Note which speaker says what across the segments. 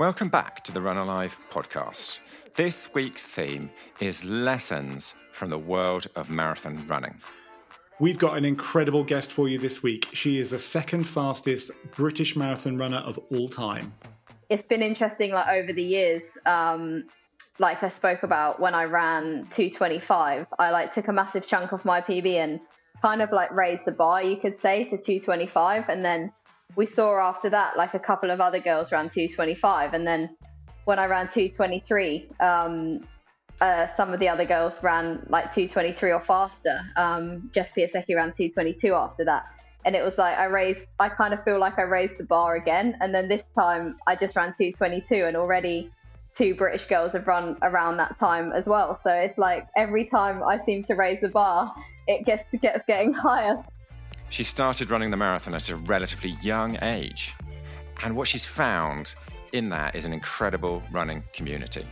Speaker 1: Welcome back to the Run Alive podcast. This week's theme is lessons from the world of marathon running.
Speaker 2: We've got an incredible guest for you this week. She is the second fastest British marathon runner of all time.
Speaker 3: It's been interesting, like over the years. Um, like I spoke about when I ran 225, I like took a massive chunk of my PB and kind of like raised the bar, you could say, to 225, and then we saw after that like a couple of other girls ran 225 and then when i ran 223 um, uh, some of the other girls ran like 223 or faster um, jess piasecki ran 222 after that. And it was like i raised i kind of feel like i raised the bar again. And then this time i just ran 222 and already two british girls have run around that time as well. So it's like every time i seem to raise the bar it gets gets getting higher
Speaker 1: she started running the marathon at a relatively young age. And what she's found in that is an incredible running community.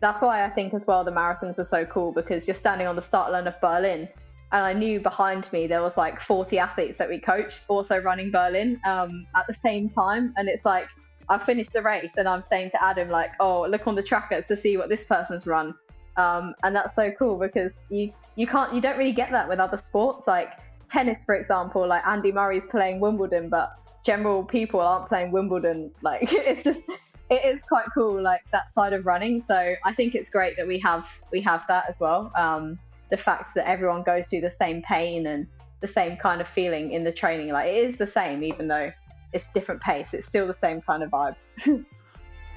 Speaker 3: That's why I think as well the marathons are so cool because you're standing on the start line of Berlin. And I knew behind me there was like 40 athletes that we coached also running Berlin um, at the same time. And it's like, I finished the race and I'm saying to Adam, like, oh, look on the tracker to see what this person's run. Um, and that's so cool because you, you can't, you don't really get that with other sports. Like, tennis, for example, like Andy Murray's playing Wimbledon, but general people aren't playing Wimbledon. Like it's just it is quite cool, like that side of running. So I think it's great that we have we have that as well. Um, the fact that everyone goes through the same pain and the same kind of feeling in the training, like it is the same, even though it's different pace. It's still the same kind of vibe.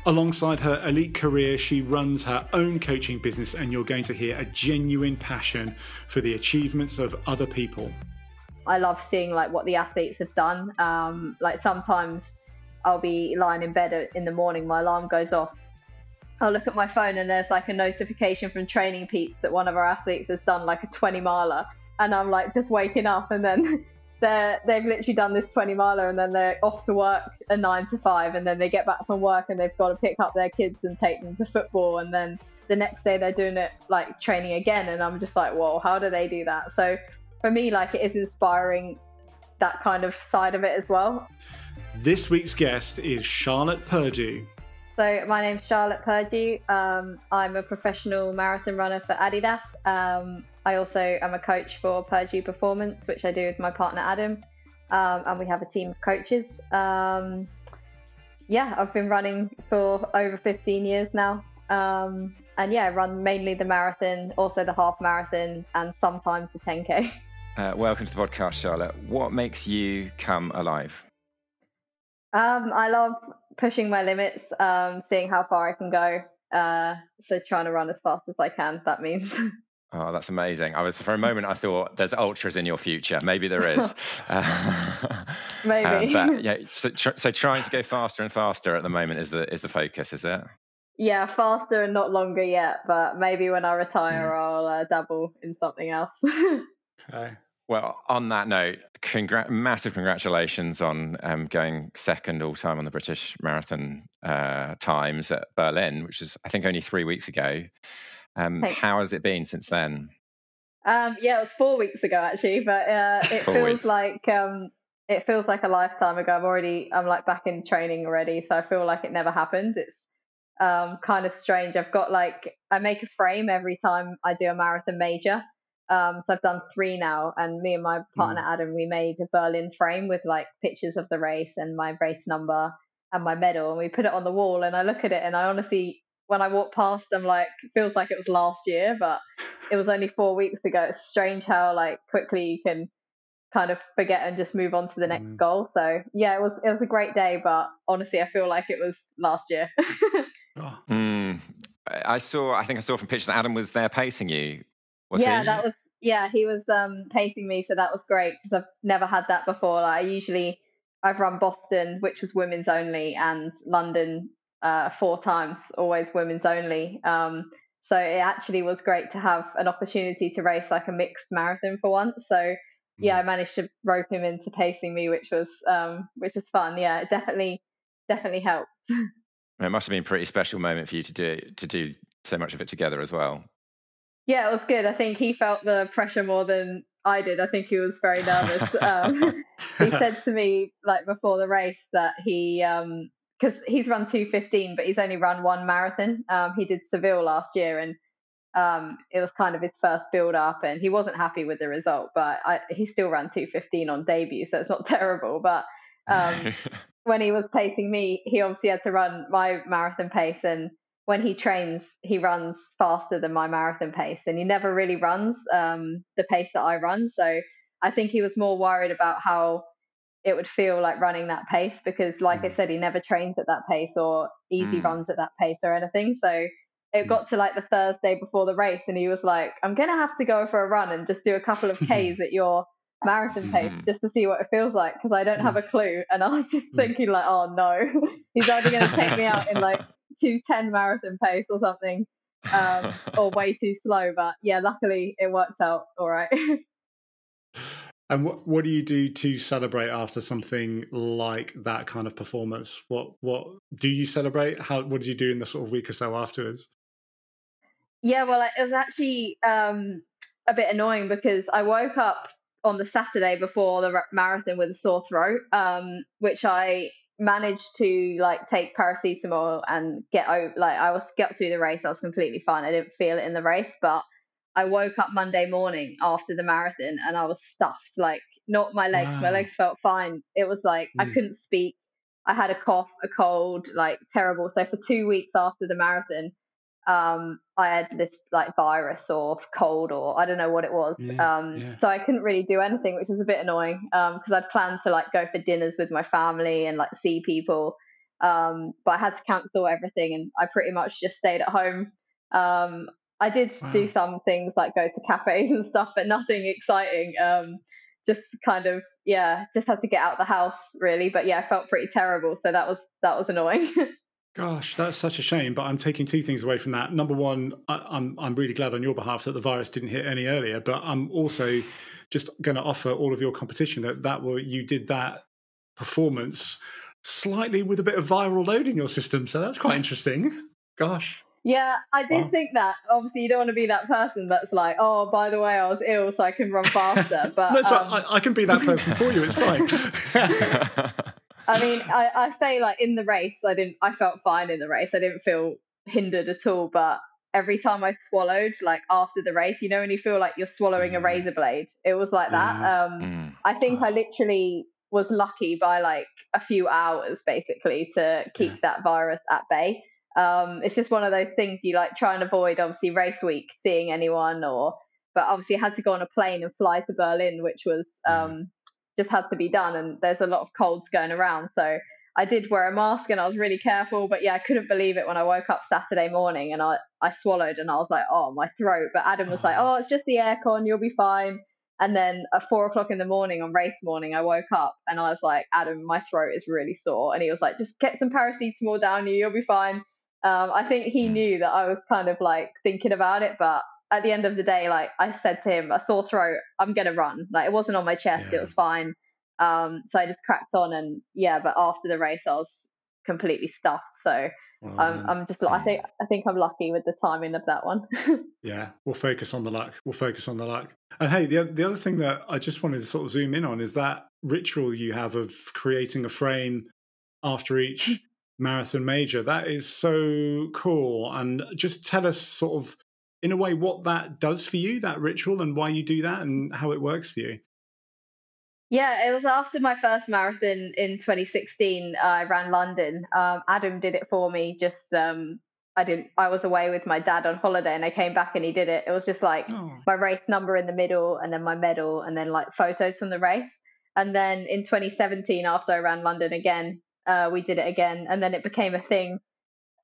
Speaker 2: Alongside her elite career, she runs her own coaching business, and you're going to hear a genuine passion for the achievements of other people.
Speaker 3: I love seeing like what the athletes have done. Um, like sometimes I'll be lying in bed in the morning, my alarm goes off. I'll look at my phone and there's like a notification from Training Peaks that one of our athletes has done like a 20 miler, and I'm like just waking up, and then they're they've literally done this 20 miler, and then they're off to work a nine to five, and then they get back from work and they've got to pick up their kids and take them to football, and then the next day they're doing it like training again, and I'm just like, whoa, how do they do that? So for me, like it is inspiring that kind of side of it as well.
Speaker 2: This week's guest is Charlotte Purdue.
Speaker 3: So my name's Charlotte Purdue. Um, I'm a professional marathon runner for Adidas. Um, I also am a coach for Purdue Performance, which I do with my partner Adam, um, and we have a team of coaches. Um, yeah, I've been running for over 15 years now, um, and yeah, I run mainly the marathon, also the half marathon, and sometimes the 10k.
Speaker 1: Uh, welcome to the podcast, Charlotte. What makes you come alive?
Speaker 3: Um, I love pushing my limits, um, seeing how far I can go. Uh, so trying to run as fast as I can. That means.
Speaker 1: Oh, that's amazing! I was for a moment I thought there's ultras in your future. Maybe there is.
Speaker 3: uh, Maybe.
Speaker 1: Uh, but yeah, so, tr- so trying to go faster and faster at the moment is the is the focus, is it?
Speaker 3: Yeah, faster and not longer yet. But maybe when I retire, mm. I'll uh, dabble in something else.
Speaker 1: Okay. Well, on that note, congr- massive congratulations on um, going second all time on the British Marathon uh, times at Berlin, which is, I think, only three weeks ago. Um, how has it been since then?
Speaker 3: Um, yeah, it was four weeks ago actually, but uh, it feels weeks. like um, it feels like a lifetime ago. I'm already, I'm like back in training already, so I feel like it never happened. It's um, kind of strange. I've got like I make a frame every time I do a marathon major. Um, so I've done three now, and me and my partner mm. Adam, we made a Berlin frame with like pictures of the race and my race number and my medal, and we put it on the wall. And I look at it, and I honestly, when I walk past, I'm like, feels like it was last year, but it was only four weeks ago. It's strange how like quickly you can kind of forget and just move on to the next mm. goal. So yeah, it was it was a great day, but honestly, I feel like it was last year.
Speaker 1: oh. mm. I saw. I think I saw from pictures. Adam was there pacing you
Speaker 3: was yeah, he? that was yeah, he was um pacing me, so that was great because I've never had that before. Like I usually I've run Boston, which was women's only, and London uh, four times, always women's only. Um, so it actually was great to have an opportunity to race like a mixed marathon for once. So yeah, I mm. managed to rope him into pacing me, which was um, which was fun. Yeah, it definitely definitely helped.
Speaker 1: It must have been a pretty special moment for you to do to do so much of it together as well.
Speaker 3: Yeah, it was good. I think he felt the pressure more than I did. I think he was very nervous. Um, he said to me like before the race that he because he's run 215, but he's only run one marathon. Um, he did Seville last year, and um, it was kind of his first build up, and he wasn't happy with the result, but I, he still ran 215 on debut, so it's not terrible. But um, when he was pacing me, he obviously had to run my marathon pace, and when he trains, he runs faster than my marathon pace, and he never really runs um, the pace that I run. So I think he was more worried about how it would feel like running that pace because, like mm. I said, he never trains at that pace or easy mm. runs at that pace or anything. So it mm. got to like the Thursday before the race, and he was like, "I'm gonna have to go for a run and just do a couple of Ks at your marathon pace mm-hmm. just to see what it feels like because I don't have a mm. clue." And I was just thinking like, "Oh no, he's either gonna take me out in like 210 marathon pace or something, um, or way too slow." But yeah, luckily it worked out all right.
Speaker 2: And what what do you do to celebrate after something like that kind of performance? What what do you celebrate? How what did you do in the sort of week or so afterwards?
Speaker 3: Yeah, well, it was actually um, a bit annoying because I woke up on the Saturday before the marathon with a sore throat, um, which I managed to like take paracetamol and get out. Like I was get through the race, I was completely fine. I didn't feel it in the race, but I woke up Monday morning after the marathon and I was stuffed. Like not my legs, wow. my legs felt fine. It was like mm. I hmm. couldn't speak. I had a cough, a cold, like terrible. So for two weeks after the marathon, um, I had this like virus or cold or I don't know what it was. Yeah, um, yeah. So I couldn't really do anything, which was a bit annoying because um, I'd planned to like go for dinners with my family and like see people. Um, but I had to cancel everything and I pretty much just stayed at home. Um, I did wow. do some things like go to cafes and stuff, but nothing exciting. Um, just kind of yeah, just had to get out of the house really. But yeah, I felt pretty terrible, so that was that was annoying.
Speaker 2: Gosh, that's such a shame. But I'm taking two things away from that. Number one, I, I'm I'm really glad on your behalf that the virus didn't hit any earlier. But I'm also just going to offer all of your competition that that were you did that performance slightly with a bit of viral load in your system. So that's quite interesting. Gosh.
Speaker 3: Yeah, I did wow. think that. Obviously, you don't want to be that person that's like, "Oh, by the way, I was ill, so I can run faster." But
Speaker 2: no, um... I, I, can be that person for you. It's fine.
Speaker 3: I mean, I, I say like in the race, I didn't. I felt fine in the race. I didn't feel hindered at all. But every time I swallowed, like after the race, you know, when you feel like you're swallowing a mm. razor blade, it was like that. Um, mm. I think I literally was lucky by like a few hours, basically, to keep yeah. that virus at bay um, it's just one of those things you like try and avoid. Obviously, race week, seeing anyone, or but obviously, I had to go on a plane and fly to Berlin, which was um, just had to be done. And there's a lot of colds going around, so I did wear a mask and I was really careful. But yeah, I couldn't believe it when I woke up Saturday morning and I I swallowed and I was like, oh my throat. But Adam was like, oh, it's just the aircon, you'll be fine. And then at four o'clock in the morning on race morning, I woke up and I was like, Adam, my throat is really sore. And he was like, just get some paracetamol down you, you'll be fine. Um, I think he knew that I was kind of like thinking about it, but at the end of the day, like I said to him, a sore throat, I'm gonna run. Like it wasn't on my chest, yeah. it was fine. Um, so I just cracked on, and yeah. But after the race, I was completely stuffed. So um, I'm just, I think, I think I'm lucky with the timing of that one.
Speaker 2: yeah, we'll focus on the luck. We'll focus on the luck. And hey, the the other thing that I just wanted to sort of zoom in on is that ritual you have of creating a frame after each marathon major. That is so cool. And just tell us, sort of, in a way, what that does for you, that ritual, and why you do that and how it works for you.
Speaker 3: Yeah, it was after my first marathon in 2016. Uh, I ran London. Um, Adam did it for me. Just um, I didn't. I was away with my dad on holiday, and I came back and he did it. It was just like oh. my race number in the middle, and then my medal, and then like photos from the race. And then in 2017, after I ran London again, uh, we did it again, and then it became a thing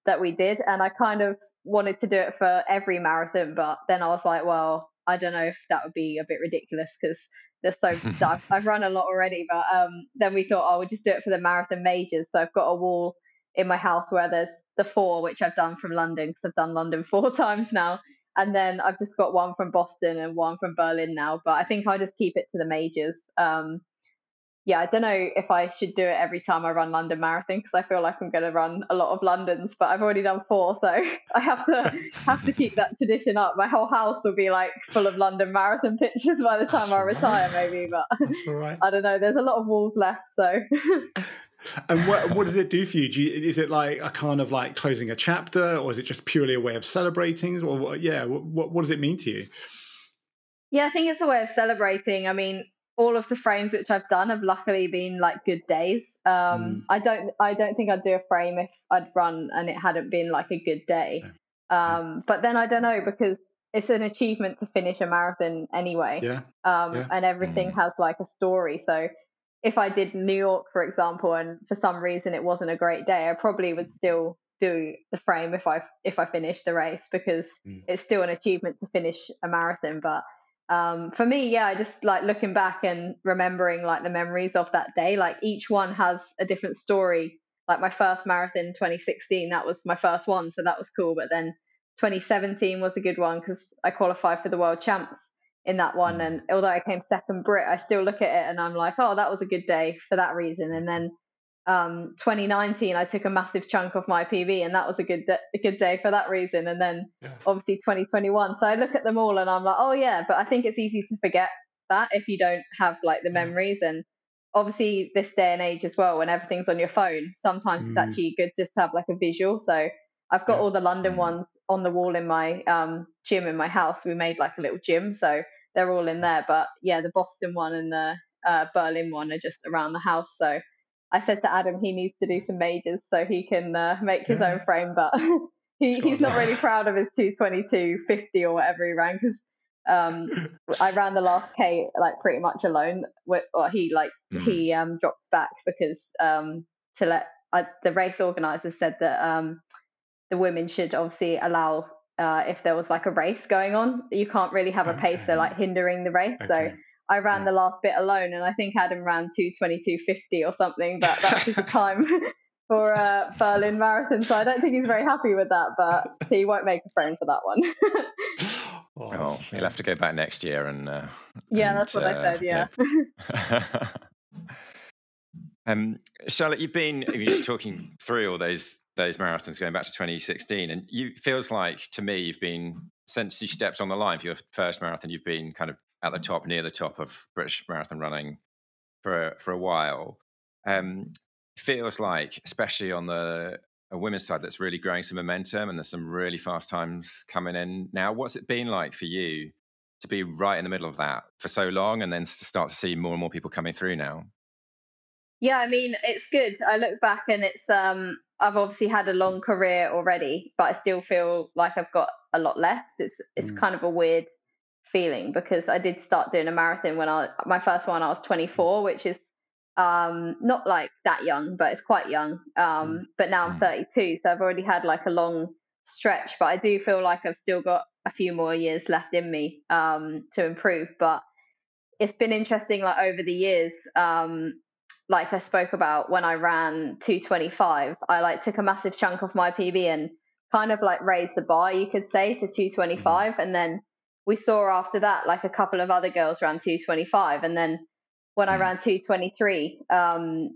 Speaker 3: that we did. And I kind of wanted to do it for every marathon, but then I was like, well, I don't know if that would be a bit ridiculous because there's so I've, I've, run a lot already. But um, then we thought, oh, we'll just do it for the marathon majors. So I've got a wall in my house where there's the four which I've done from London because I've done London four times now. And then I've just got one from Boston and one from Berlin now. But I think I'll just keep it to the majors. Um, yeah, I don't know if I should do it every time I run London Marathon because I feel like I'm going to run a lot of Londons, but I've already done four, so I have to have to keep that tradition up. My whole house will be like full of London Marathon pictures by the time That's I retire, maybe. But right. I don't know. There's a lot of walls left, so.
Speaker 2: And what what does it do for you? do you? Is it like a kind of like closing a chapter, or is it just purely a way of celebrating? Or yeah, what what does it mean to you?
Speaker 3: Yeah, I think it's a way of celebrating. I mean, all of the frames which I've done have luckily been like good days. Um, mm. I don't I don't think I'd do a frame if I'd run and it hadn't been like a good day. Um, but then I don't know because it's an achievement to finish a marathon anyway.
Speaker 2: Yeah.
Speaker 3: Um,
Speaker 2: yeah.
Speaker 3: and everything mm. has like a story. So if I did New York, for example, and for some reason it wasn't a great day, I probably would still do the frame if I if I finished the race because mm. it's still an achievement to finish a marathon. But um, for me, yeah, I just like looking back and remembering like the memories of that day. Like each one has a different story. Like my first marathon, 2016, that was my first one, so that was cool. But then 2017 was a good one because I qualified for the world champs in that one. Mm. And although I came second Brit, I still look at it and I'm like, oh, that was a good day for that reason. And then um, 2019, I took a massive chunk of my PB, and that was a good de- a good day for that reason. And then yeah. obviously 2021. So I look at them all and I'm like, oh yeah, but I think it's easy to forget that if you don't have like the memories. And obviously this day and age as well, when everything's on your phone, sometimes mm. it's actually good just to have like a visual. So I've got yeah. all the London mm. ones on the wall in my um, gym in my house. We made like a little gym, so they're all in there. But yeah, the Boston one and the uh, Berlin one are just around the house. So I said to Adam he needs to do some majors so he can uh, make his own frame, but he, he's not really proud of his 222 50 or whatever he ran because um, I ran the last K like pretty much alone. Or he like mm. he um, dropped back because um, to let uh, the race organizers said that um, the women should obviously allow uh, if there was like a race going on. You can't really have a okay. pacer like hindering the race. Okay. So I ran yeah. the last bit alone, and I think Adam ran two twenty two fifty or something. But that's his time for uh, Berlin Marathon. So I don't think he's very happy with that. But so he won't make a frame for that one.
Speaker 1: oh, oh he'll have to go back next year and. Uh,
Speaker 3: yeah,
Speaker 1: and,
Speaker 3: that's what uh, I said. Yeah.
Speaker 1: yeah. um, Charlotte, you've been you're talking through all those those marathons going back to 2016, and you feels like to me you've been since you stepped on the line for your first marathon, you've been kind of at the top, near the top of British marathon running for for a while. Um, feels like, especially on the women's side, that's really growing some momentum, and there's some really fast times coming in now. What's it been like for you to be right in the middle of that for so long, and then to start to see more and more people coming through now?
Speaker 3: Yeah, I mean, it's good. I look back and it's um I've obviously had a long career already, but I still feel like I've got a lot left. It's it's mm. kind of a weird feeling because I did start doing a marathon when I my first one I was 24, which is um not like that young, but it's quite young. Um mm. but now I'm mm. 32, so I've already had like a long stretch, but I do feel like I've still got a few more years left in me um to improve, but it's been interesting like over the years um like I spoke about when I ran 225, I like took a massive chunk of my PB and kind of like raised the bar, you could say, to 225. Mm-hmm. And then we saw after that like a couple of other girls ran 225. And then when mm-hmm. I ran 223, um,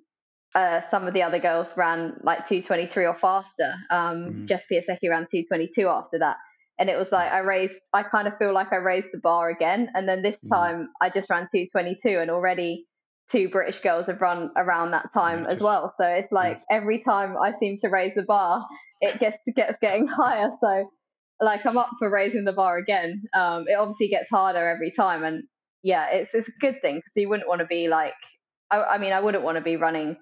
Speaker 3: uh, some of the other girls ran like 223 or faster. Um, mm-hmm. Jess Piasecki ran 222 after that. And it was like I raised, I kind of feel like I raised the bar again. And then this mm-hmm. time I just ran 222 and already two British girls have run around that time as well. So it's like every time I seem to raise the bar, it gets gets getting higher. So like I'm up for raising the bar again. Um, it obviously gets harder every time, and yeah, it's it's a good thing because you wouldn't want to be like, I, I mean, I wouldn't want to be running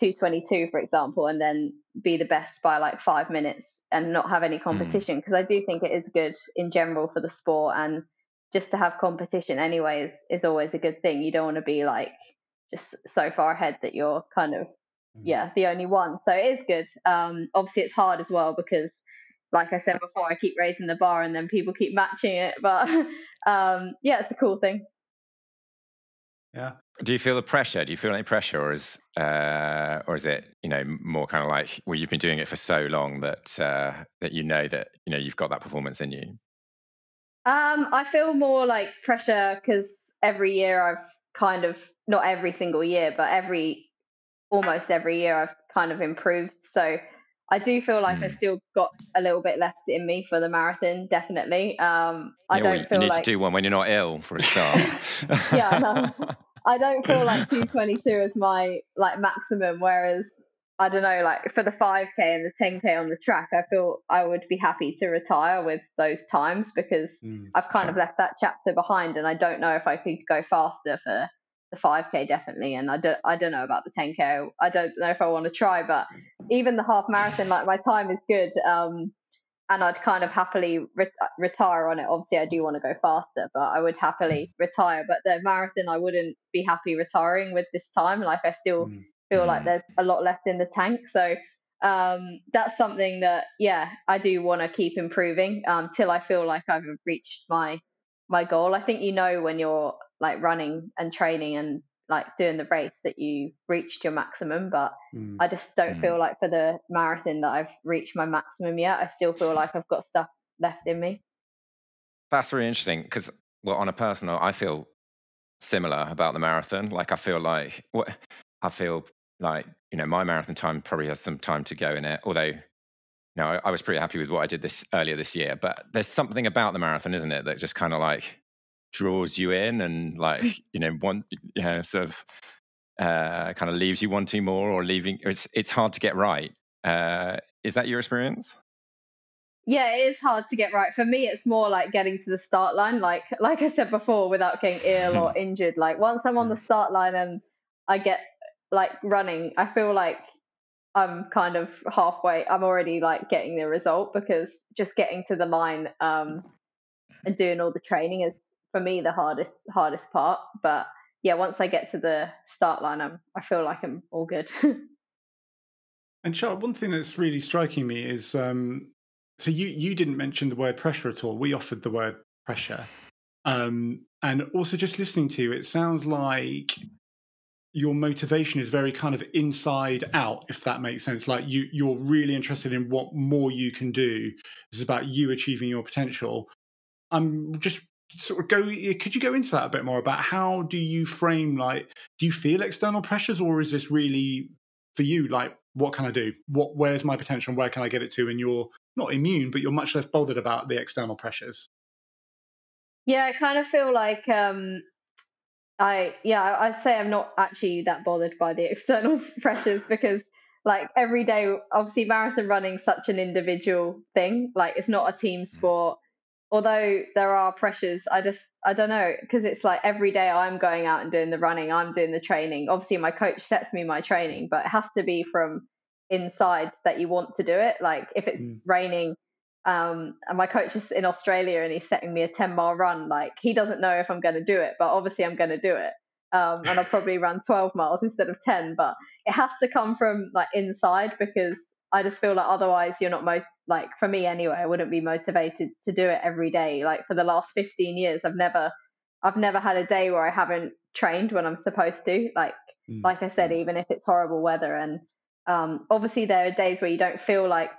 Speaker 3: 222 for example, and then be the best by like five minutes and not have any hmm. competition because mm. I do think it is good in general for the sport and just to have competition anyway is, is always a good thing. You don't want to be like just so far ahead that you're kind of mm. yeah the only one so it is good um obviously it's hard as well because like i said before i keep raising the bar and then people keep matching it but um yeah it's a cool thing.
Speaker 2: Yeah.
Speaker 1: Do you feel the pressure? Do you feel any pressure or is uh or is it you know more kind of like well you've been doing it for so long that uh that you know that you know you've got that performance in you?
Speaker 3: Um i feel more like pressure because every year i've kind of not every single year, but every almost every year I've kind of improved. So I do feel like mm. I still got a little bit left in me for the marathon, definitely. Um, I don't
Speaker 1: well,
Speaker 3: feel
Speaker 1: you need
Speaker 3: like
Speaker 1: to do one when you're not ill for a start.
Speaker 3: yeah, no. I don't feel like 222 is my like maximum. Whereas I don't know, like for the 5k and the 10k on the track, I feel I would be happy to retire with those times because mm, I've kind of left that chapter behind, and I don't know if I could go faster for the 5k definitely, and I don't I don't know about the 10k. I don't know if I want to try, but even the half marathon, like my time is good. Um, and I'd kind of happily re- retire on it. Obviously, I do want to go faster, but I would happily retire. But the marathon, I wouldn't be happy retiring with this time. Like, I still mm. feel mm. like there's a lot left in the tank. So, um, that's something that, yeah, I do want to keep improving um, I feel like I've reached my my goal. I think you know when you're like running and training and like doing the race that you reached your maximum but mm. i just don't mm. feel like for the marathon that i've reached my maximum yet i still feel like i've got stuff left in me
Speaker 1: that's really interesting because well on a personal i feel similar about the marathon like i feel like what i feel like you know my marathon time probably has some time to go in it although you know, I, I was pretty happy with what I did this earlier this year, but there's something about the marathon, isn't it, that just kind of like draws you in and like you know one you know sort of uh, kind of leaves you wanting more or leaving it's it's hard to get right. Uh, is that your experience?
Speaker 3: Yeah it is hard to get right. For me it's more like getting to the start line like like i said before without getting ill or injured like once i'm on the start line and i get like running i feel like i'm kind of halfway i'm already like getting the result because just getting to the line um and doing all the training is for me the hardest hardest part. But yeah, once I get to the start line, I'm I feel like I'm all good.
Speaker 2: and Charlotte, one thing that's really striking me is um, so you you didn't mention the word pressure at all. We offered the word pressure, um, and also just listening to you, it sounds like your motivation is very kind of inside out if that makes sense like you you're really interested in what more you can do this is about you achieving your potential i'm just sort of go could you go into that a bit more about how do you frame like do you feel external pressures or is this really for you? Like what can i do? What where's my potential and where can i get it to? And you're not immune but you're much less bothered about the external pressures.
Speaker 3: Yeah i kind of feel like um i yeah i'd say i'm not actually that bothered by the external pressures because like every day obviously marathon running such an individual thing. Like it's not a team sport although there are pressures i just i don't know because it's like every day i'm going out and doing the running i'm doing the training. Obviously my coach sets me my training but it has to be from inside that you want to do it. Like if it's mm. raining um, and my coach is in australia and he's setting me a 10 mile run like he doesn't know if i'm going to do it but obviously i'm going to do it. Um, and i'll probably run 12 miles instead of 10 but it has to come from like inside because i just feel like otherwise you're not most like for me anyway i wouldn't be motivated to do it every day. Like for the last 15 years i've never i've never had a day where i haven't trained when i'm supposed to. Like mm. like i said even if it's horrible weather and um, obviously there are days where you don't feel like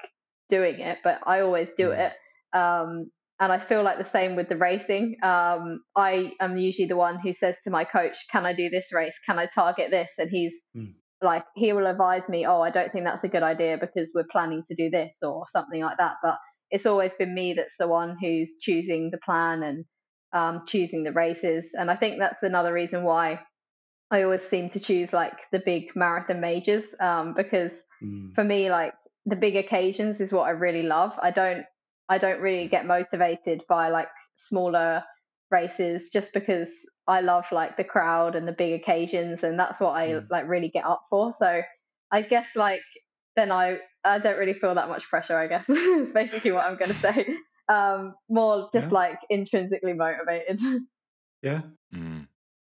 Speaker 3: doing it but i always do mm. it. Um, and i feel like the same with the racing. Um, i am usually the one who says to my coach can i do this race? Can i target this? And he's mm like he will advise me, oh, I don't think that's a good idea because we're planning to do this or something like that. But it's always been me that's the one who's choosing the plan and um, choosing the races. And I think that's another reason why I always seem to choose like the big marathon majors um, because mm. for me, like the big occasions is what I really love. I don't I don't really get motivated by like smaller races just because I love like the crowd and the big occasions and that's what I mm. like really get up for. So I guess like then I I don't really feel that much pressure, I guess. is basically what I'm gonna say. Um more just yeah. like intrinsically motivated.
Speaker 2: Yeah. Mm.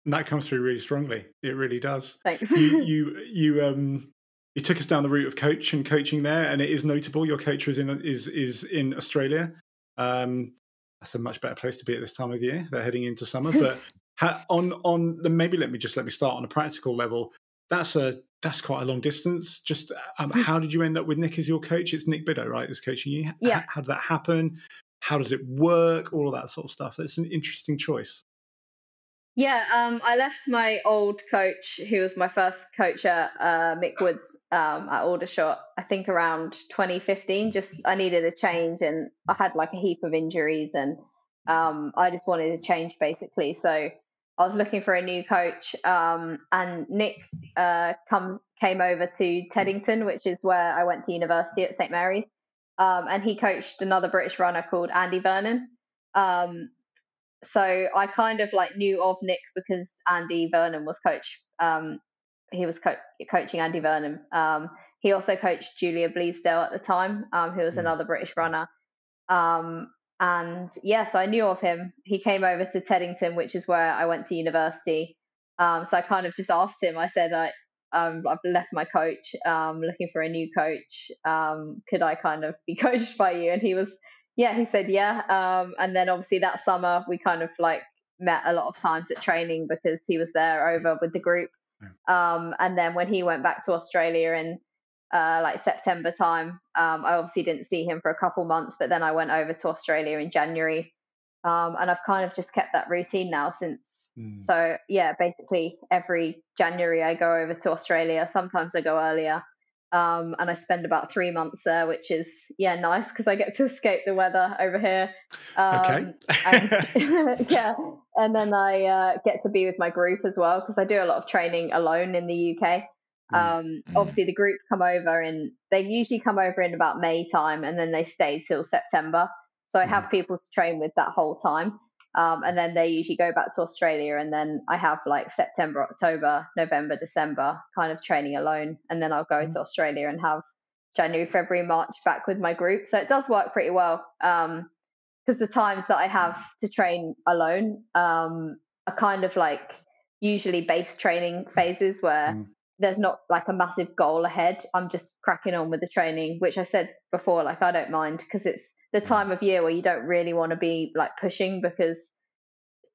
Speaker 2: And that comes through really strongly. It really does.
Speaker 3: Thanks.
Speaker 2: you you you um you took us down the route of coach and coaching there, and it is notable. Your coach is in is is in Australia. Um, that's a much better place to be at this time of year. They're heading into summer, but on on maybe let me just let me start on a practical level. That's a that's quite a long distance. Just um, hmm. how did you end up with Nick as your coach? It's Nick Bideau, right? Is coaching you.
Speaker 3: Yeah.
Speaker 2: How, how did that happen? How does it work? All of that sort of stuff. That's an interesting choice.
Speaker 3: Yeah, um, I left my old coach, who was my first coach at uh, Mick Woods um, at Aldershot, I think around 2015. Just I needed a change, and I had like a heap of injuries, and um, I just wanted a change basically. So I was looking for a new coach, um, and Nick uh, comes came over to Teddington, which is where I went to university at St Mary's, um, and he coached another British runner called Andy Vernon. Um, so I kind of like knew of Nick because Andy Vernon was coach. Um, he was co- coaching Andy Vernon. Um, he also coached Julia Bleasdale at the time, um, who was mm. another British runner. Um, and yes, I knew of him. He came over to Teddington, which is where I went to university. Um, so I kind of just asked him. I said, I, um, I've left my coach, um, looking for a new coach. Um, could I kind of be coached by you? And he was, yeah, he said, yeah. Um, and then obviously that summer we kind of like met a lot of times at training because he was there over with the group. Um, and then when he went back to Australia in uh, like September time, um, I obviously didn't see him for a couple months, but then I went over to Australia in January. Um, and I've kind of just kept that routine now since. Mm. So, yeah, basically every January I go over to Australia. Sometimes I go earlier. Um, and I spend about three months there, which is yeah nice because I get to escape the weather over here.
Speaker 2: Um, okay.
Speaker 3: and, yeah, and then I uh, get to be with my group as well because I do a lot of training alone in the UK. Mm, um, mm. Obviously, the group come over and they usually come over in about May time, and then they stay till September. So I mm. have people to train with that whole time. Um, and then they usually go back to Australia, and then I have like September, October, November, December kind of training alone, and then I'll go mm. to Australia and have January, February, March back with my group. So it does work pretty well because um, the times that I have to train alone um, are kind of like usually base training phases where mm. there's not like a massive goal ahead. I'm just cracking on with the training, which I said before, like I don't mind because it's the time of year where you don't really want to be like pushing because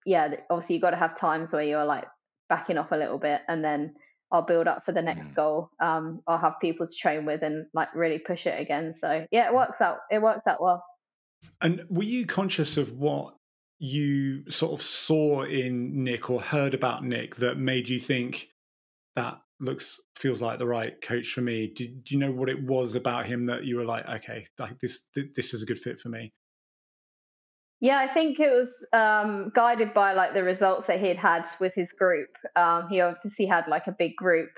Speaker 3: yeah obviously you've got to have times where you're like backing off a little bit and then I'll build up for the next mm. goal. Um, I'll have people to train with and like really push it again. So yeah, it works out. It works out well.
Speaker 2: And were you conscious of what you sort of saw in Nick or heard about Nick that made you think that looks feels like the right coach for me. Do, do, you know what it was about him that you were like, okay, like this this is a good fit for me?
Speaker 3: Yeah, I think it was um, guided by like the results that he had had with his group. Um, he obviously had like a big group.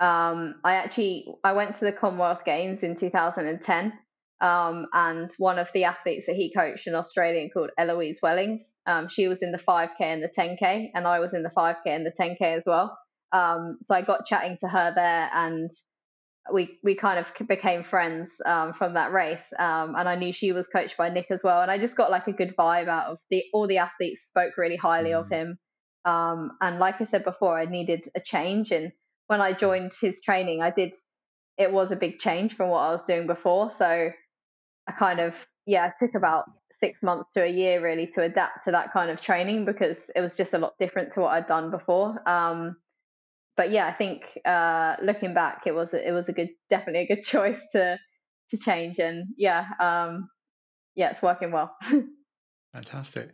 Speaker 3: Um, I actually I went to the Commonwealth Games in 2010, um, and one of the athletes that he coached, an Australian called Eloise Wellings, um, she was in the 5K and the 10K, and I was in the 5K and the 10K as well. Um, so I got chatting to her there, and we we kind of became friends um, from that race. Um, and I knew she was coached by Nick as well, and I just got like a good vibe out of the all the athletes spoke really highly mm. of him. Um, and like I said before, I needed a change, and when I joined his training, I did. It was a big change from what I was doing before, so I kind of yeah, it took about six months to a year really to adapt to that kind of training because it was just a lot different to what I'd done before. Um, but yeah, I think uh, looking back, it was it was a good, definitely a good choice to to change, and yeah, um, yeah, it's working well.
Speaker 2: Fantastic.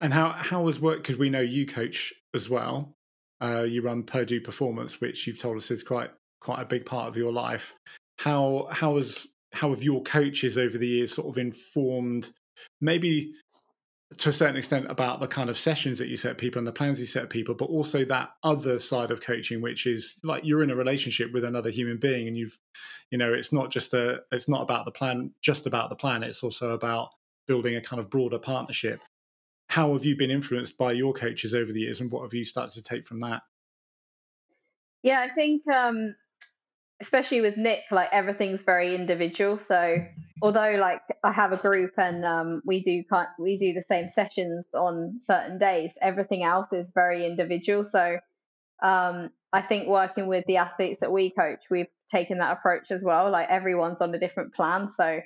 Speaker 2: And how how was work? Because we know you coach as well. Uh, you run Purdue Performance, which you've told us is quite quite a big part of your life. How how has how have your coaches over the years sort of informed maybe to a certain extent about the kind of sessions that you set people and the plans you set people, but also that other side of coaching, which is like you're in a relationship with another human being, and you've, you know, it's not just a, it's not about the plan, just about the plan. It's also about building a kind of broader partnership. How have you been influenced by your coaches over the years, and what have you started to take from that?
Speaker 3: Yeah, I think um, especially with Nick, like everything's very individual. So although like I have a group and um, we do we do the same sessions on certain days, everything else is very individual. So um, I think working with the athletes that we coach, we've taken that approach as well. Like everyone's on a different plan, so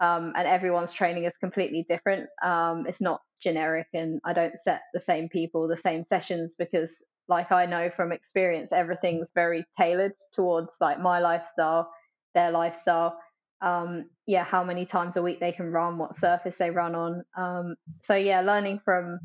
Speaker 3: um, and everyone's training is completely different. Um, it's not generic, and I don't set the same people the same sessions because like I know from experience, everything's very tailored towards like my lifestyle, their lifestyle. Um, yeah, how many times a week they can run, what surface they run on. Um, so yeah, learning from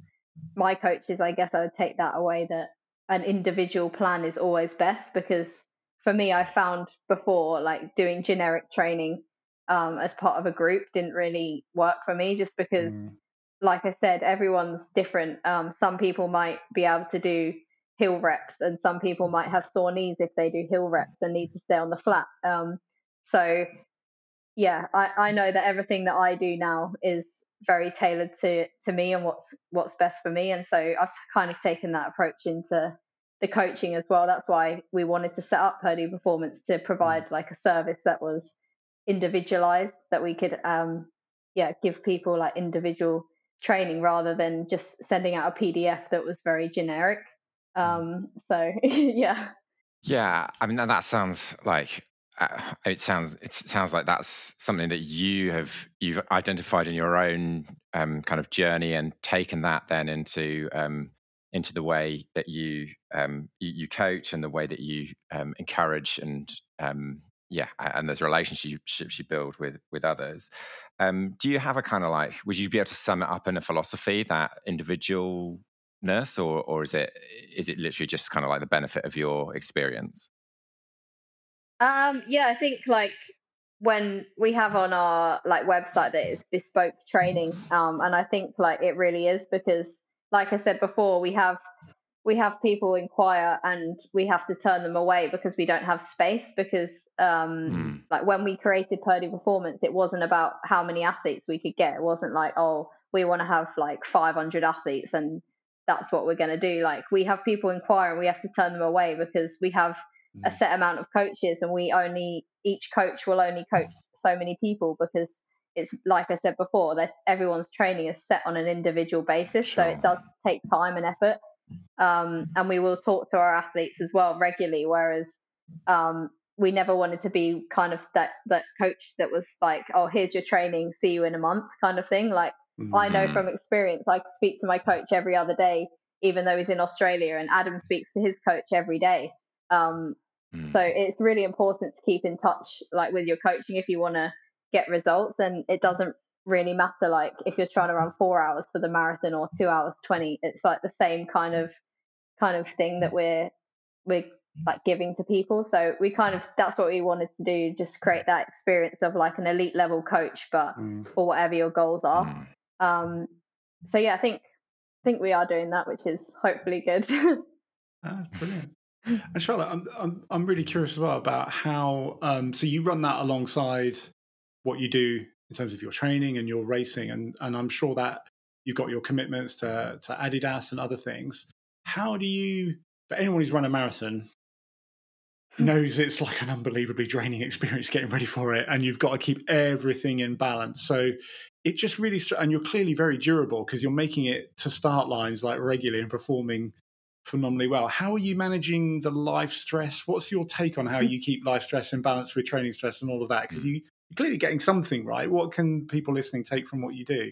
Speaker 3: my coaches, I guess I would take that away that an individual plan is always best because for me, I found before like doing generic training um, as part of a group didn't really work for me just because mm. like I said, everyone's different. Um, some people might be able to do hill reps, and some people might have sore knees if they do hill reps and need to stay on the flat. Um, so, yeah, I, I know that everything that I do now is very tailored to to me and what's what's best for me, and so I've kind of taken that approach into the coaching as well. That's why we wanted to set up Purdue Performance to provide like a service that was individualized, that we could, um, yeah, give people like individual training rather than just sending out a PDF that was very generic. Um, so yeah.
Speaker 1: Yeah, I mean that sounds like uh, it sounds it sounds like that's something that you have you've identified in your own um, kind of journey and taken that then into um, into the way that you um, you, you, coach and the way that you um, encourage and um, yeah, and there's relationships you build with with others. Um, do you have a kind of like? Would you be able to sum it up in a philosophy that individualness, or or is it is it literally just kind of like the benefit of your experience?
Speaker 3: Um, yeah, I think like when we have on our like website that it's bespoke training, um, and I think like it really is because like I said before, we have we have people inquire and we have to turn them away because we don't have space because um mm. like when we created Purdue Performance it wasn't about how many athletes we could get it wasn't like oh we want to have like 500 athletes and that's what we're going to do like we have people inquire and we have to turn them away because we have mm. a hmm. set amount of coaches and we only each coach will only coach so many people because it's like I said before that everyone's training is set on an individual basis, sure. so it does take time and effort. Um, and we will talk to our athletes as well regularly. Whereas um, we never wanted to be kind of that that coach that was like, oh, here's your training, see you in a month, kind of thing. Like mm-hmm. I know mm-hmm. from experience, I speak to my coach every other day, even though he's in Australia, and Adam speaks to his coach every day. Um, mm. So it's really important to keep in touch, like with your coaching, if you want to get results and it doesn't really matter like if you're trying to run four hours for the marathon or two hours 20 it's like the same kind of kind of thing that we're we're like giving to people so we kind of that's what we wanted to do just create that experience of like an elite level coach but mm. for whatever your goals are mm. Um so yeah i think i think we are doing that which is hopefully good
Speaker 2: ah, brilliant and charlotte I'm, I'm i'm really curious as well about how um so you run that alongside what you do in terms of your training and your racing, and and I'm sure that you've got your commitments to to Adidas and other things. How do you? For anyone who's run a marathon, knows it's like an unbelievably draining experience getting ready for it and you've got to keep everything in balance. So it just really and you're clearly very durable because you're making it to start lines like regularly and performing phenomenally well. How are you managing the life stress? What's your take on how hmm. you keep life stress in balance with training stress and all of that? Because hmm. you you're clearly getting something right. What can people listening take from what you do?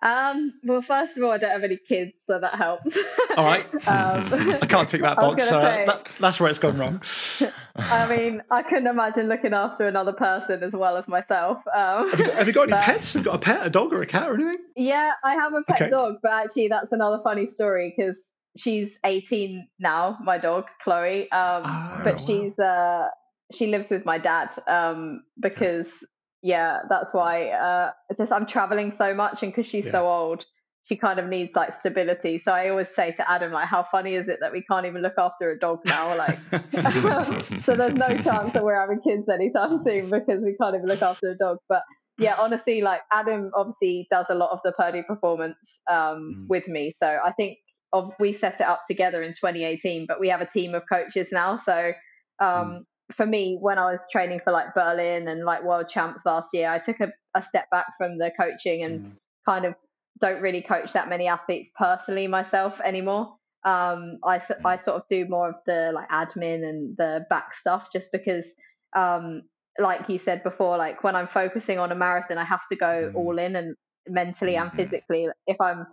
Speaker 3: Um, well, first of all, I don't have any kids, so that helps.
Speaker 2: All right. um, I can't tick that box. Uh, say, that, that's where it's gone wrong.
Speaker 3: I mean, I couldn't imagine looking after another person as well as myself. Um,
Speaker 2: have, you got, have, you got, any but, pets? Have you got a pet, a dog, or a cat, or anything?
Speaker 3: Yeah, I have a pet okay. dog, but actually, that's another funny story because she's 18 now, my dog, Chloe. Um, oh, but wow. she's uh, she lives with my dad um, because yeah, that's why uh, just I'm traveling so much and because she's yeah. so old, she kind of needs like stability. So I always say to Adam, like, how funny is it that we can't even look after a dog now? Like, so there's no chance that we're having kids anytime soon because we can't even look after a dog. But yeah, honestly, like Adam obviously does a lot of the Purdue performance um, mm. with me. So I think of we set it up together in 2018, but we have a team of coaches now. So um, mm for me, when I was training for like Berlin and like world champs last year, I took a, a step back from the coaching and mm. kind of don't really coach that many athletes personally myself anymore. Um, I, mm. I sort of do more of the like admin and the back stuff just because, um, like you said before, like when I'm focusing on a marathon, I have to go mm. all in and mentally mm-hmm. and physically. If I'm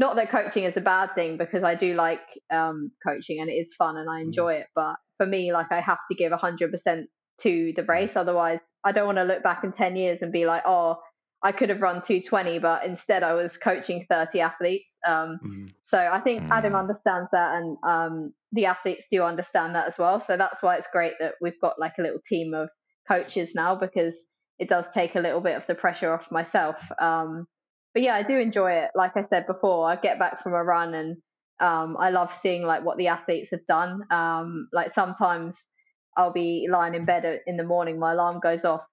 Speaker 3: not that coaching is a bad thing because I do like um, coaching and it is fun and I mm. enjoy mm. it, but for me, like I have to give 100% to the race. Otherwise, I don't want to look back in 10 years and be like, oh, I could have run 220, but instead I was coaching 30 athletes. Um, mm-hmm. So I think mm-hmm. Adam understands that, and um, the athletes do understand that as well. So that's why it's great that we've got like a little team of coaches now because it does take a little bit of the pressure off myself. Um, but yeah, I do enjoy it. Like I said before, I get back from a run and um, I love seeing like what the athletes have done. Um, like sometimes I'll be lying in bed in the morning, my alarm goes off.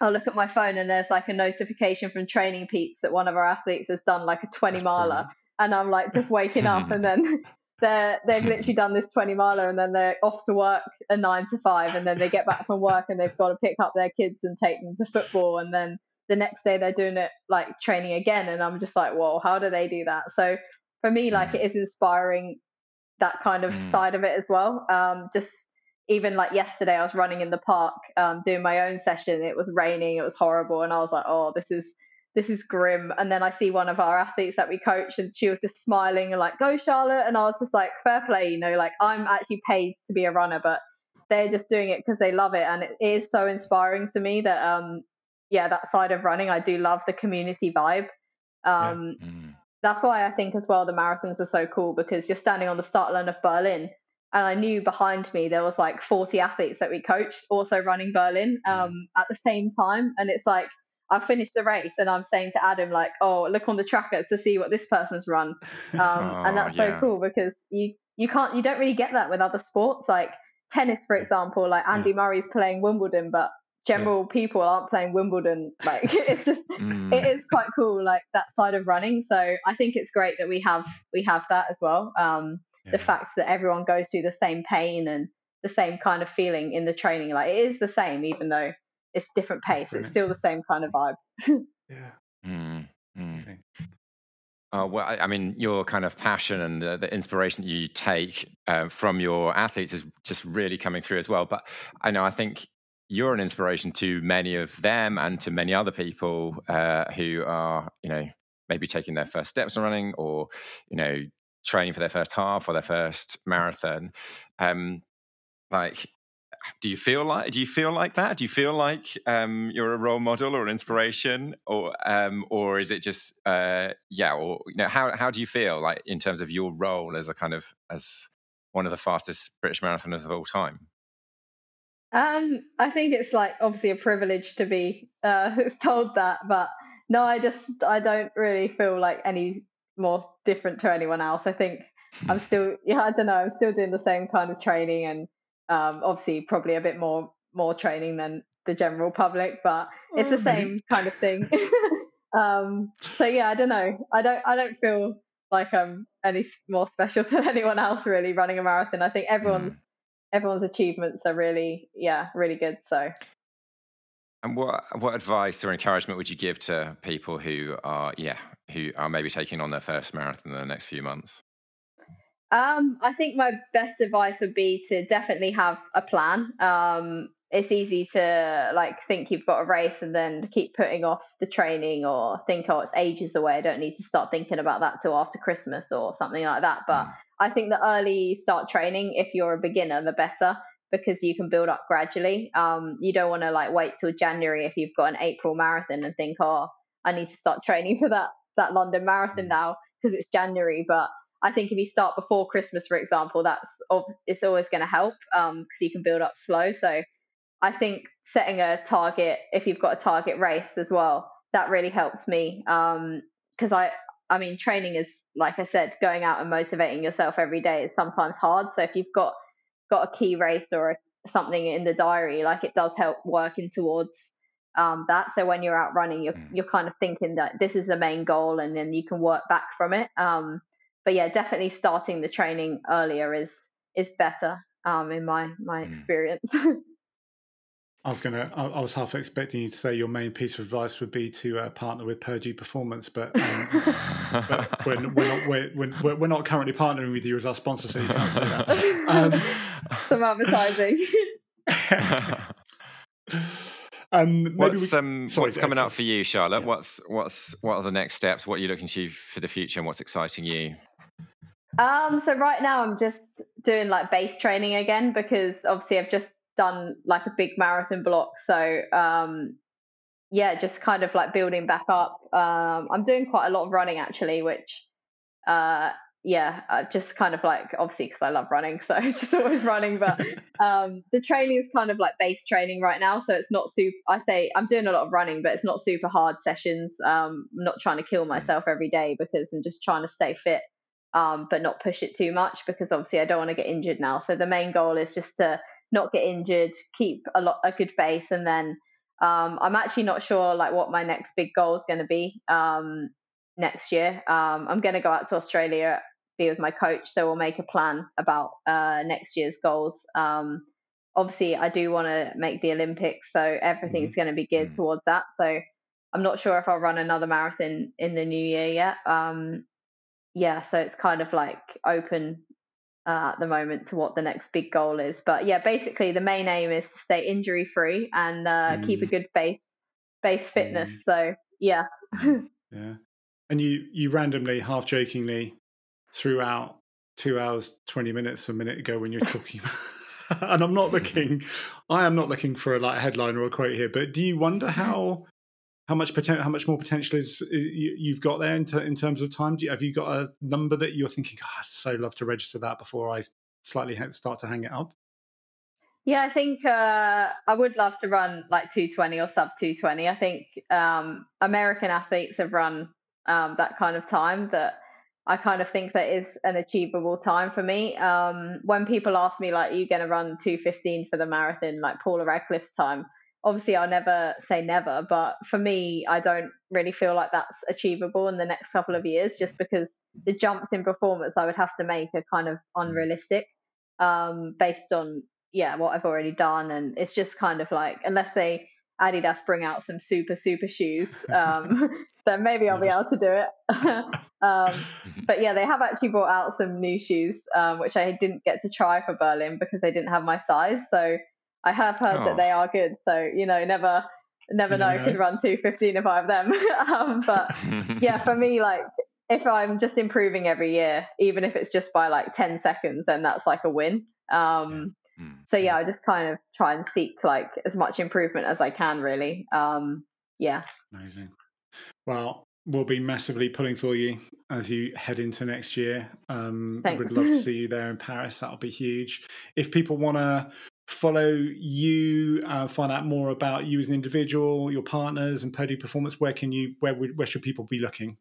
Speaker 3: I'll look at my phone and there's like a notification from Training Peaks that one of our athletes has done like a 20 miler, and I'm like just waking up and then they're they've literally done this 20 miler and then they're off to work a nine to five and then they get back from work and they've got to pick up their kids and take them to football and then the next day they're doing it like training again and i'm just like whoa how do they do that? So for me like it is inspiring that kind of mm. side of it as well. Um, just even like yesterday i was running in the park um, doing my own session. It was raining it was horrible and i was like oh this is this is grim. And then i see one of our athletes that we coach and she was just smiling and like go charlotte. And i was just like fair play you know like i'm actually paid to be a runner but they're just doing it because they love it and it is so inspiring to me that um yeah, that side of running, I do love the community vibe. Um, yeah. mm. That's why I think as well the marathons are so cool because you're standing on the start line of Berlin, and I knew behind me there was like 40 athletes that we coached also running Berlin um, at the same time, and it's like I finished the race and I'm saying to Adam like, oh, look on the tracker to see what this person's run, um, oh, and that's yeah. so cool because you you can't you don't really get that with other sports like tennis for example like Andy yeah. Murray's playing Wimbledon but general yeah. people aren't playing Wimbledon. Like it's just mm. it is quite cool, like that side of running. So I think it's great that we have we have that as well. Um, yeah. The fact that everyone goes through the same pain and the same kind of feeling in the training, like it is the same, even though it's different pace. It's still the same kind of vibe.
Speaker 2: yeah.
Speaker 1: Mm. Mm. Uh, well, I, I, mean, your kind of passion and the, the inspiration you take uh, from your athletes is just really coming through as well. But I know, I think you're an inspiration to many of them and to many other people uh, who are, you know, maybe taking their first steps in running or, you know, training for their first half or their first marathon. Um, like, do you feel like do you feel like that? Do you feel like um, you're a role model or an inspiration, or um, or is it just uh, yeah? Or you know, how how do you feel like in terms of your role as a kind of as one of the fastest British marathoners of all time?
Speaker 3: Um, I think it's like obviously a privilege to be uh, told that, but no, I just I don't really feel like any more different to anyone else. I think I'm hmm. still yeah I don't know I'm still doing the same kind of training and um, obviously probably a bit more more training than the general public, but it's the oh, same kind of thing. um, so yeah, I don't know. I don't I don't feel like I'm any more special than anyone else really running a marathon. I think everyone's everyone's achievements are really yeah really good so.
Speaker 1: And what what advice or encouragement would you give to people who are yeah who are maybe taking on their first marathon in the next few months?
Speaker 3: Um i think my best advice would be to definitely have a plan. Um it's easy to like think you've got a race and then keep putting off the training or think oh it's ages away i don't need to start thinking about that till after christmas or something like that but mm. I think the early you start training, if you're a beginner, the better because you can build up gradually. Um, you don't want to like wait till January if you've got an April marathon and think, oh, I need to start training for that that London marathon mm. now because it's January. But I think if you start before Christmas, for example, that's it's always going to help because um, you can build up slow. So I think setting a target, if you've got a target race as well, that really helps me because um, I I mean, training is like I said, going out and motivating yourself every day is sometimes hard. So if you've got got a key race or a, something in the diary, like it does help working towards um, that. So when you're out running, you're mm. you're kind of thinking that this is the main goal, and then you can work back from it. Um, but yeah, definitely starting the training earlier is is better um, in my my mm. experience.
Speaker 2: I was gonna. I, I, was half expecting you to say your main piece of advice would be to uh, partner with Purdue Performance, but, um, but we're, we're, not. We're, we're, we're, not currently partnering with you as our sponsor, so you can't say that. Um,
Speaker 3: Some advertising.
Speaker 1: um, what's, we, um, sorry, what's coming up for you, Charlotte? Yeah. What's what's what are the next steps? What are you looking to for the future, and what's exciting you?
Speaker 3: Um, so right now I'm just doing like base training again because obviously I've just done like a big marathon block. So um, yeah, just kind of like building back up. Um, I'm doing quite a lot of running actually, which uh, yeah, uh, just kind of like obviously because I love running, so just always running. But um, the training is kind of like base training right now, so it's not super. I say I'm doing a lot of running, but it's not super hard sessions. Um, I'm not trying to kill mm. myself every day because I'm just trying to stay fit, um, but not push it too much because obviously I don't want to get injured now. So the main goal is just to not get injured, keep a lot a good base, and then um, I'm actually not sure like what my next big goal is going to be um, next year. Um, I'm going to go out to Australia, be with my coach, so we'll make a plan about uh, next year's goals. Um, obviously, I do want to make the Olympics, so everything's mm-hmm. going to be geared mm-hmm. towards that. So I'm not sure if I'll run another marathon in the new year yet. Um, yeah, so it's kind of like open uh, at the moment to what the next big goal is. But yeah, basically the main aim is to stay injury free and uh, mm. keep a mm. good base base fitness. Mm. So yeah.
Speaker 2: yeah. And you you randomly, half jokingly, threw out two hours twenty minutes a minute ago when you're talking. and I'm not looking, I am not looking for a like headline or a quote here. But do you wonder how how much potential, how much more potential is, you've got there in, t- in terms of time? Do you, have you got a number that you're thinking? Oh, I'd so love to register that before I slightly start to hang it up.
Speaker 3: Yeah, I think uh, I would love to run like 220 or sub 220. I think um, American athletes have run um, that kind of time that I kind of think that is an achievable time for me. Um, when people ask me like, "Are you going to run 215 for the marathon?" Like Paula Radcliffe's time, obviously I'll never say never, but for me, I don't really feel like that's achievable in the next couple of years just because the jumps in performance I would have to make are kind of unrealistic um, based on, yeah, what I've already done. And it's just kind of like, unless they Adidas bring out some super, super shoes, um, then maybe I'll be able to do it. um, but yeah, they have actually brought out some new shoes, um, which I didn't get to try for Berlin because they didn't have my size. So I have heard oh. that they are good. So you know, never never you know, know. could run 215 if I have them. um, but yeah, for me, like if I'm just improving every year, even if it's just by like 10 seconds, then that's like a win. Um, mm. So yeah, I just kind of try and seek like as much improvement as I can, really. Um, yeah.
Speaker 2: Amazing. Well, we'll be massively pulling for you as you head into next year. Um, Thanks. We'd love to see you there in Paris. That'll be huge. If people want to follow you, uh, find out more about you as an individual, your partners, and Purdue Performance, where can you where where should people be looking?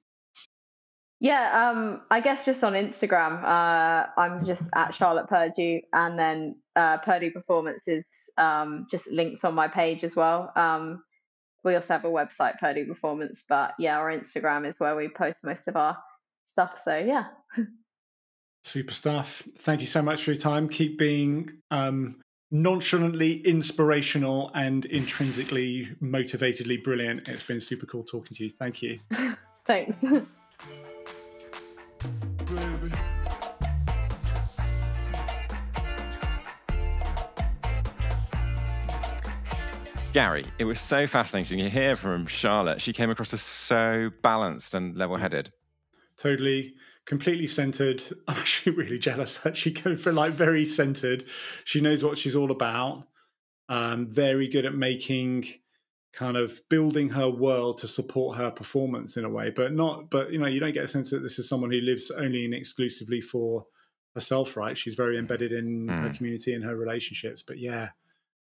Speaker 3: Yeah, um, I guess just on Instagram, uh, I'm just at Charlotte Purdue, and then uh, Purdue Performance is um, just linked on my page as well. Um, we also have a website, Purdue Performance, but yeah, our Instagram is where we post most of our stuff. So yeah.
Speaker 2: Super stuff. Thank you so much for your time. Keep being um, nonchalantly inspirational and intrinsically motivatedly brilliant. It's been super cool talking to you. Thank you.
Speaker 3: Thanks.
Speaker 1: Gary, it was so fascinating to hear from Charlotte. She came across as so balanced and level headed.
Speaker 2: Totally completely centered. I'm actually really jealous she can feel like very centered. She knows what she's all about. Um, very good at making kind of building her world to support her performance in a way, but not. But you know, you don't get a sense that this is someone who lives only and exclusively for herself. Right? She's very embedded in mm. her community and her relationships. But yeah.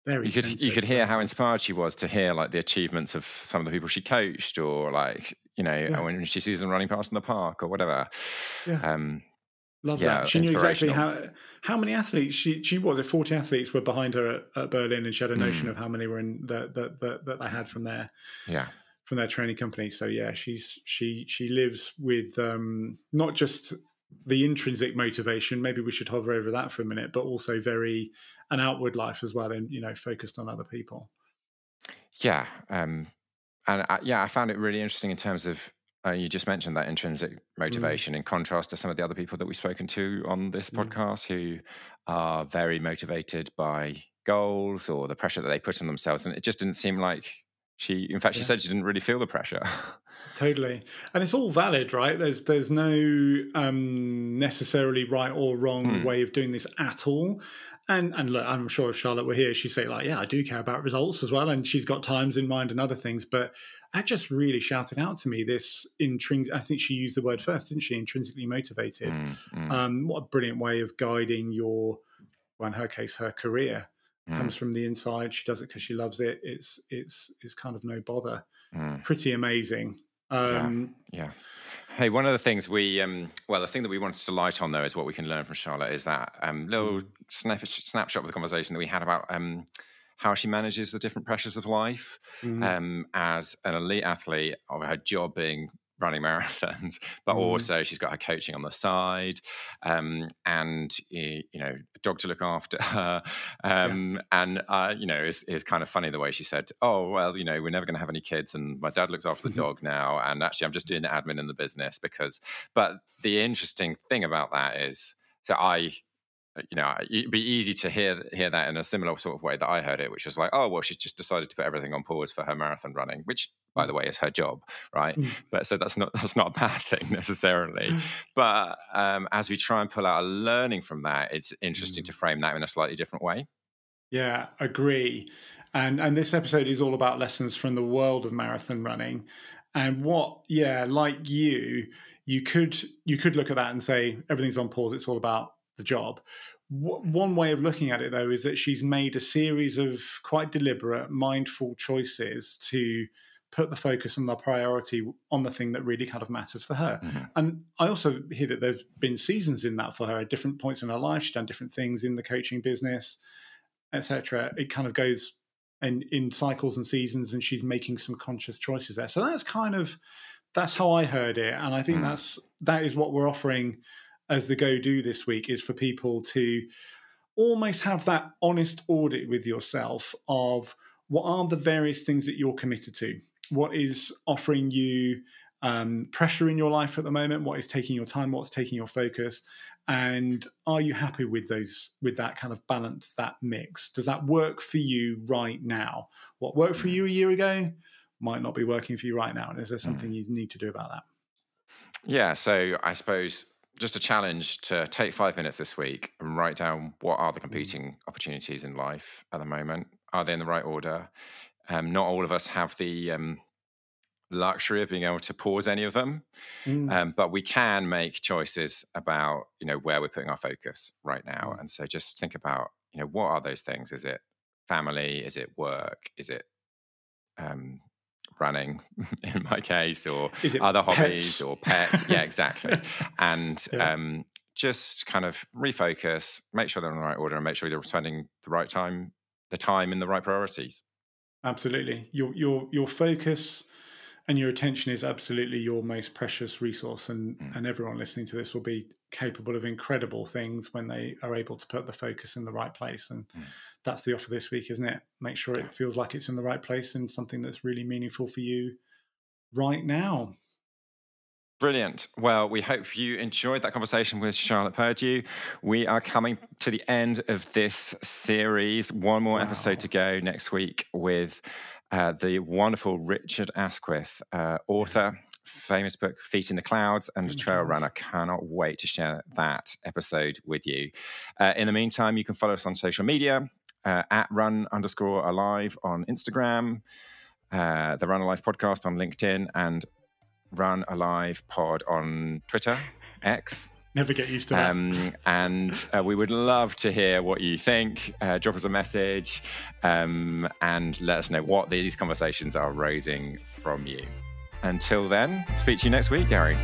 Speaker 2: Very
Speaker 1: you could you could hear how inspired she was to hear like the achievements of some of the people she coached or like you know, yeah. when she sees them running past in the park or whatever.
Speaker 2: Yeah. Um, Love yeah, that. She knew exactly how how many athletes she she was. If forty athletes were behind her at, at Berlin, and she had a notion mm. of how many were in that that that that they had from their
Speaker 1: yeah
Speaker 2: from their training company. So yeah, she's she she lives with um, not just the intrinsic motivation. Maybe we should hover over that for a minute, but also very an outward life as well, and you know, focused on other people.
Speaker 1: Yeah, um, and I, yeah, I found it really interesting in terms of uh, you just mentioned that intrinsic mm. motivation mm. in contrast to some of the other people that we've spoken to on this mm. podcast who are very motivated by goals or the pressure that they put on themselves. And it just didn't seem like She, in fact, she
Speaker 2: Yeah.
Speaker 1: said she didn't really feel the pressure.
Speaker 2: Totally, and it's all valid, right? There's there's no um, necessarily right or wrong
Speaker 1: Hmm.
Speaker 2: way of doing this at all. And and look, I'm sure if Charlotte were here, she'd say like, yeah, I do care about results as well, and she's got times in mind and other things. But that just really shouted out to me this intrinsic. I think she used the word first, didn't she? Intrinsically motivated.
Speaker 1: Mm, mm,
Speaker 2: Um, what a brilliant way of guiding your, well, in her case, her career
Speaker 1: mm,
Speaker 2: comes from the inside. She does it because she loves it. It's it's it's kind of no bother.
Speaker 1: mm.
Speaker 2: Pretty amazing. Um,
Speaker 1: Yeah. Hey, one of the things we, um, well, the thing that we wanted to light on though is what we can learn from Charlotte is that um, little snap- snapshot of the conversation that we had about um, how she manages the different pressures of life
Speaker 2: mm,
Speaker 1: um, as an elite athlete of her job being running marathons, but
Speaker 2: Mhm.
Speaker 1: also she's got her coaching on the side, um, and you know, a dog to look after her, um, and uh, you know, it's, it's kind of funny the way she said, "Oh, well, you know, we're never going to have any kids, and my dad looks after the
Speaker 2: Mhm.
Speaker 1: dog now, and actually, I'm just doing the admin in the business because." But the interesting thing about that is, so I you know, it'd be easy to hear hear that in a similar sort of way that I heard it, which was like, oh well, she's just decided to put everything on pause for her marathon running, which, by the way, is her job, right?
Speaker 2: Mm.
Speaker 1: But so that's not that's not a bad thing necessarily. But um, as we try and pull out a learning from that, it's interesting
Speaker 2: Mm.
Speaker 1: to frame that in a slightly different way.
Speaker 2: Yeah, agree. And and this episode is all about lessons from the world of marathon running. And what, yeah, like you, you could you could look at that and say everything's on pause. It's all about the job. W- one way of looking at it, though, is that she's made a series of quite deliberate, mindful choices to put the focus and the priority on the thing that really kind of matters for her.
Speaker 1: Mhm.
Speaker 2: And I also hear that there's been seasons in that for her at different points in her life. She's done different things in the coaching business etc. It kind of goes in in cycles and seasons, and she's making some conscious choices there. So that's kind of that's how I heard it, and I think
Speaker 1: Mm.
Speaker 2: that's that is what we're offering as the Go Do this week is for people to almost have that honest audit with yourself of what are the various things that you're committed to, what is offering you um, pressure in your life at the moment, what is taking your time, what's taking your focus, and are you happy with those with that kind of balance that mix? Does that work for you right now? What worked for mm. you a year ago might not be working for you right now and is there mm. something you need to do about that?
Speaker 1: Yeah, so I suppose just a challenge to take five minutes this week and write down what are the mm. competing opportunities in life at the moment. Are they in the right order? Um, not all of us have the um, luxury of being able to pause any of them,
Speaker 2: Mm,
Speaker 1: um, but we can make choices about you know where we're putting our focus right now.
Speaker 2: Mm.
Speaker 1: And so just think about you know what are those things? Is it family? Is it work? Is it um, running in my case, or other
Speaker 2: pets?
Speaker 1: hobbies or pets. yeah, exactly. And
Speaker 2: Yeah.
Speaker 1: um, just kind of refocus, make sure they're in the right order, and make sure you're spending the right time, the time in the right priorities.
Speaker 2: Absolutely your your your focus and your attention is absolutely your most precious resource and
Speaker 1: Mm.
Speaker 2: and everyone listening to this will be capable of incredible things when they are able to put the focus in the right place and
Speaker 1: Mm.
Speaker 2: that's the offer this week isn't it make sure it feels like it's in the right place and something that's really meaningful for you right now
Speaker 1: Brilliant. Well, we hope you enjoyed that conversation with Charlotte Purdue. We are coming to the end of this series. One more
Speaker 2: Wow.
Speaker 1: episode to go next week with uh, the wonderful Richard Askwith, uh, author, famous book Feet in the Clouds, and a
Speaker 2: Feet in the
Speaker 1: trail runner. Cannot wait to share that episode with you. Uh, in the meantime, you can follow us on social media uh, at run underscore alive on Instagram, uh, the Run Alive podcast on LinkedIn, and Run Alive Pod on Twitter, X.
Speaker 2: never get used to that
Speaker 1: Um, and uh, we would love to hear what you think. Uh, drop us a message um, and let us know what these conversations are raising from you. Until then, speak to you next week, Gary.